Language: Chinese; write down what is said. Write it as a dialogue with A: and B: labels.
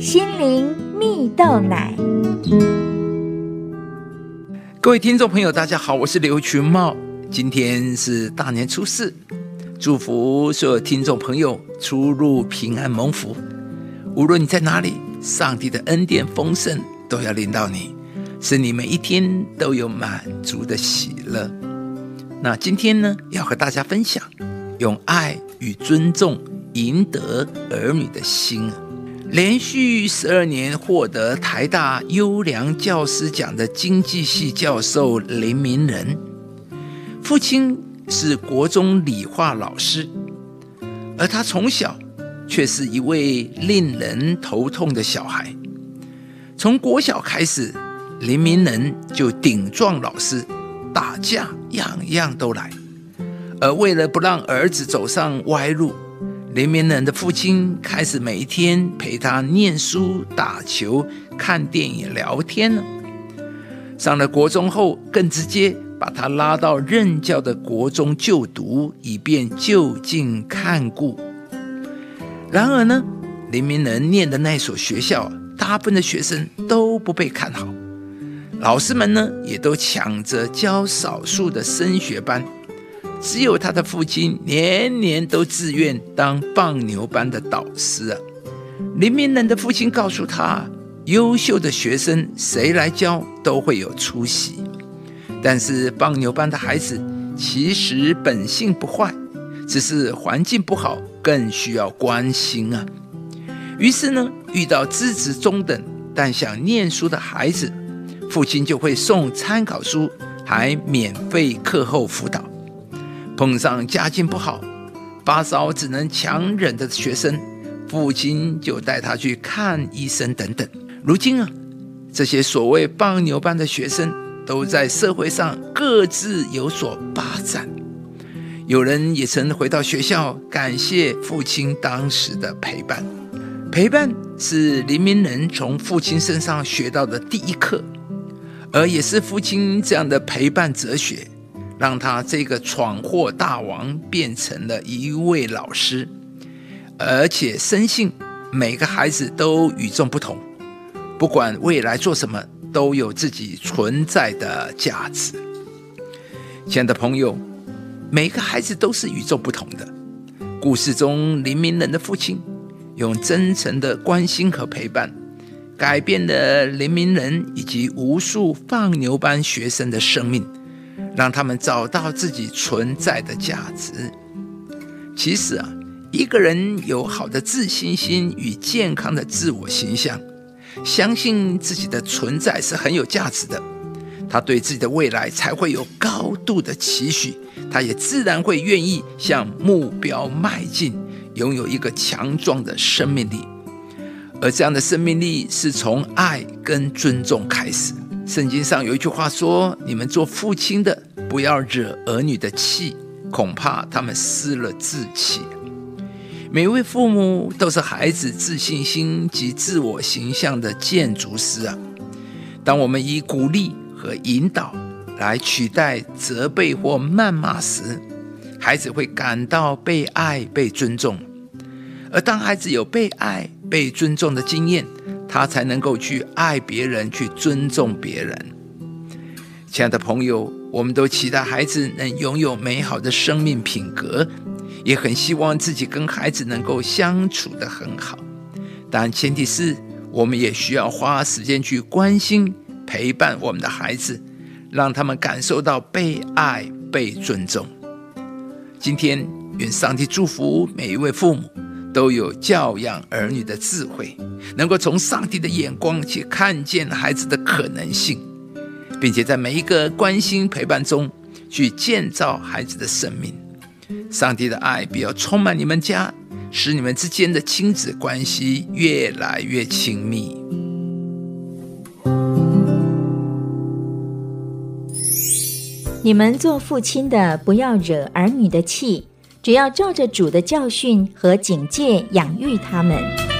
A: 心灵蜜豆奶。
B: 各位听众朋友，大家好，我是刘群茂。今天是大年初四，祝福所有听众朋友出入平安蒙福。无论你在哪里，上帝的恩典丰盛都要临到你，使你每一天都有满足的喜乐。那今天呢，要和大家分享，用爱与尊重赢得儿女的心。连续十二年获得台大优良教师奖的经济系教授林明仁，父亲是国中理化老师，而他从小却是一位令人头痛的小孩。从国小开始，林明仁就顶撞老师，打架，样样都来。而为了不让儿子走上歪路，林明仁的父亲开始每一天陪他念书、打球、看电影、聊天了。上了国中后，更直接把他拉到任教的国中就读，以便就近看顾。然而呢，林明仁念的那所学校，大部分的学生都不被看好，老师们呢也都抢着教少数的升学班。只有他的父亲年年都自愿当放牛班的导师啊！林明仁的父亲告诉他，优秀的学生谁来教都会有出息，但是放牛班的孩子其实本性不坏，只是环境不好，更需要关心啊。于是呢，遇到资质中等但想念书的孩子，父亲就会送参考书，还免费课后辅。碰上家境不好、发烧只能强忍的学生，父亲就带他去看医生等等。如今啊，这些所谓放牛班的学生都在社会上各自有所发展，有人也曾回到学校感谢父亲当时的陪伴。陪伴是林明仁从父亲身上学到的第一课，而也是父亲这样的陪伴哲学。让他这个闯祸大王变成了一位老师，而且深信每个孩子都与众不同，不管未来做什么都有自己存在的价值。亲爱的朋友，每个孩子都是与众不同的。故事中林明仁的父亲用真诚的关心和陪伴，改变了林明仁以及无数放牛班学生的生命。让他们找到自己存在的价值。其实啊，一个人有好的自信心与健康的自我形象，相信自己的存在是很有价值的，他对自己的未来才会有高度的期许，他也自然会愿意向目标迈进，拥有一个强壮的生命力。而这样的生命力是从爱跟尊重开始。圣经上有一句话说：“你们做父亲的，不要惹儿女的气，恐怕他们失了志气。”每位父母都是孩子自信心及自我形象的建筑师啊！当我们以鼓励和引导来取代责备或谩骂时，孩子会感到被爱、被尊重。而当孩子有被爱、被尊重的经验，他才能够去爱别人，去尊重别人。亲爱的朋友，我们都期待孩子能拥有美好的生命品格，也很希望自己跟孩子能够相处得很好。但前提是，我们也需要花时间去关心、陪伴我们的孩子，让他们感受到被爱、被尊重。今天，愿上帝祝福每一位父母。都有教养儿女的智慧，能够从上帝的眼光去看见孩子的可能性，并且在每一个关心陪伴中去建造孩子的生命。上帝的爱必要充满你们家，使你们之间的亲子关系越来越亲密。
A: 你们做父亲的，不要惹儿女的气。只要照着主的教训和警戒养育他们。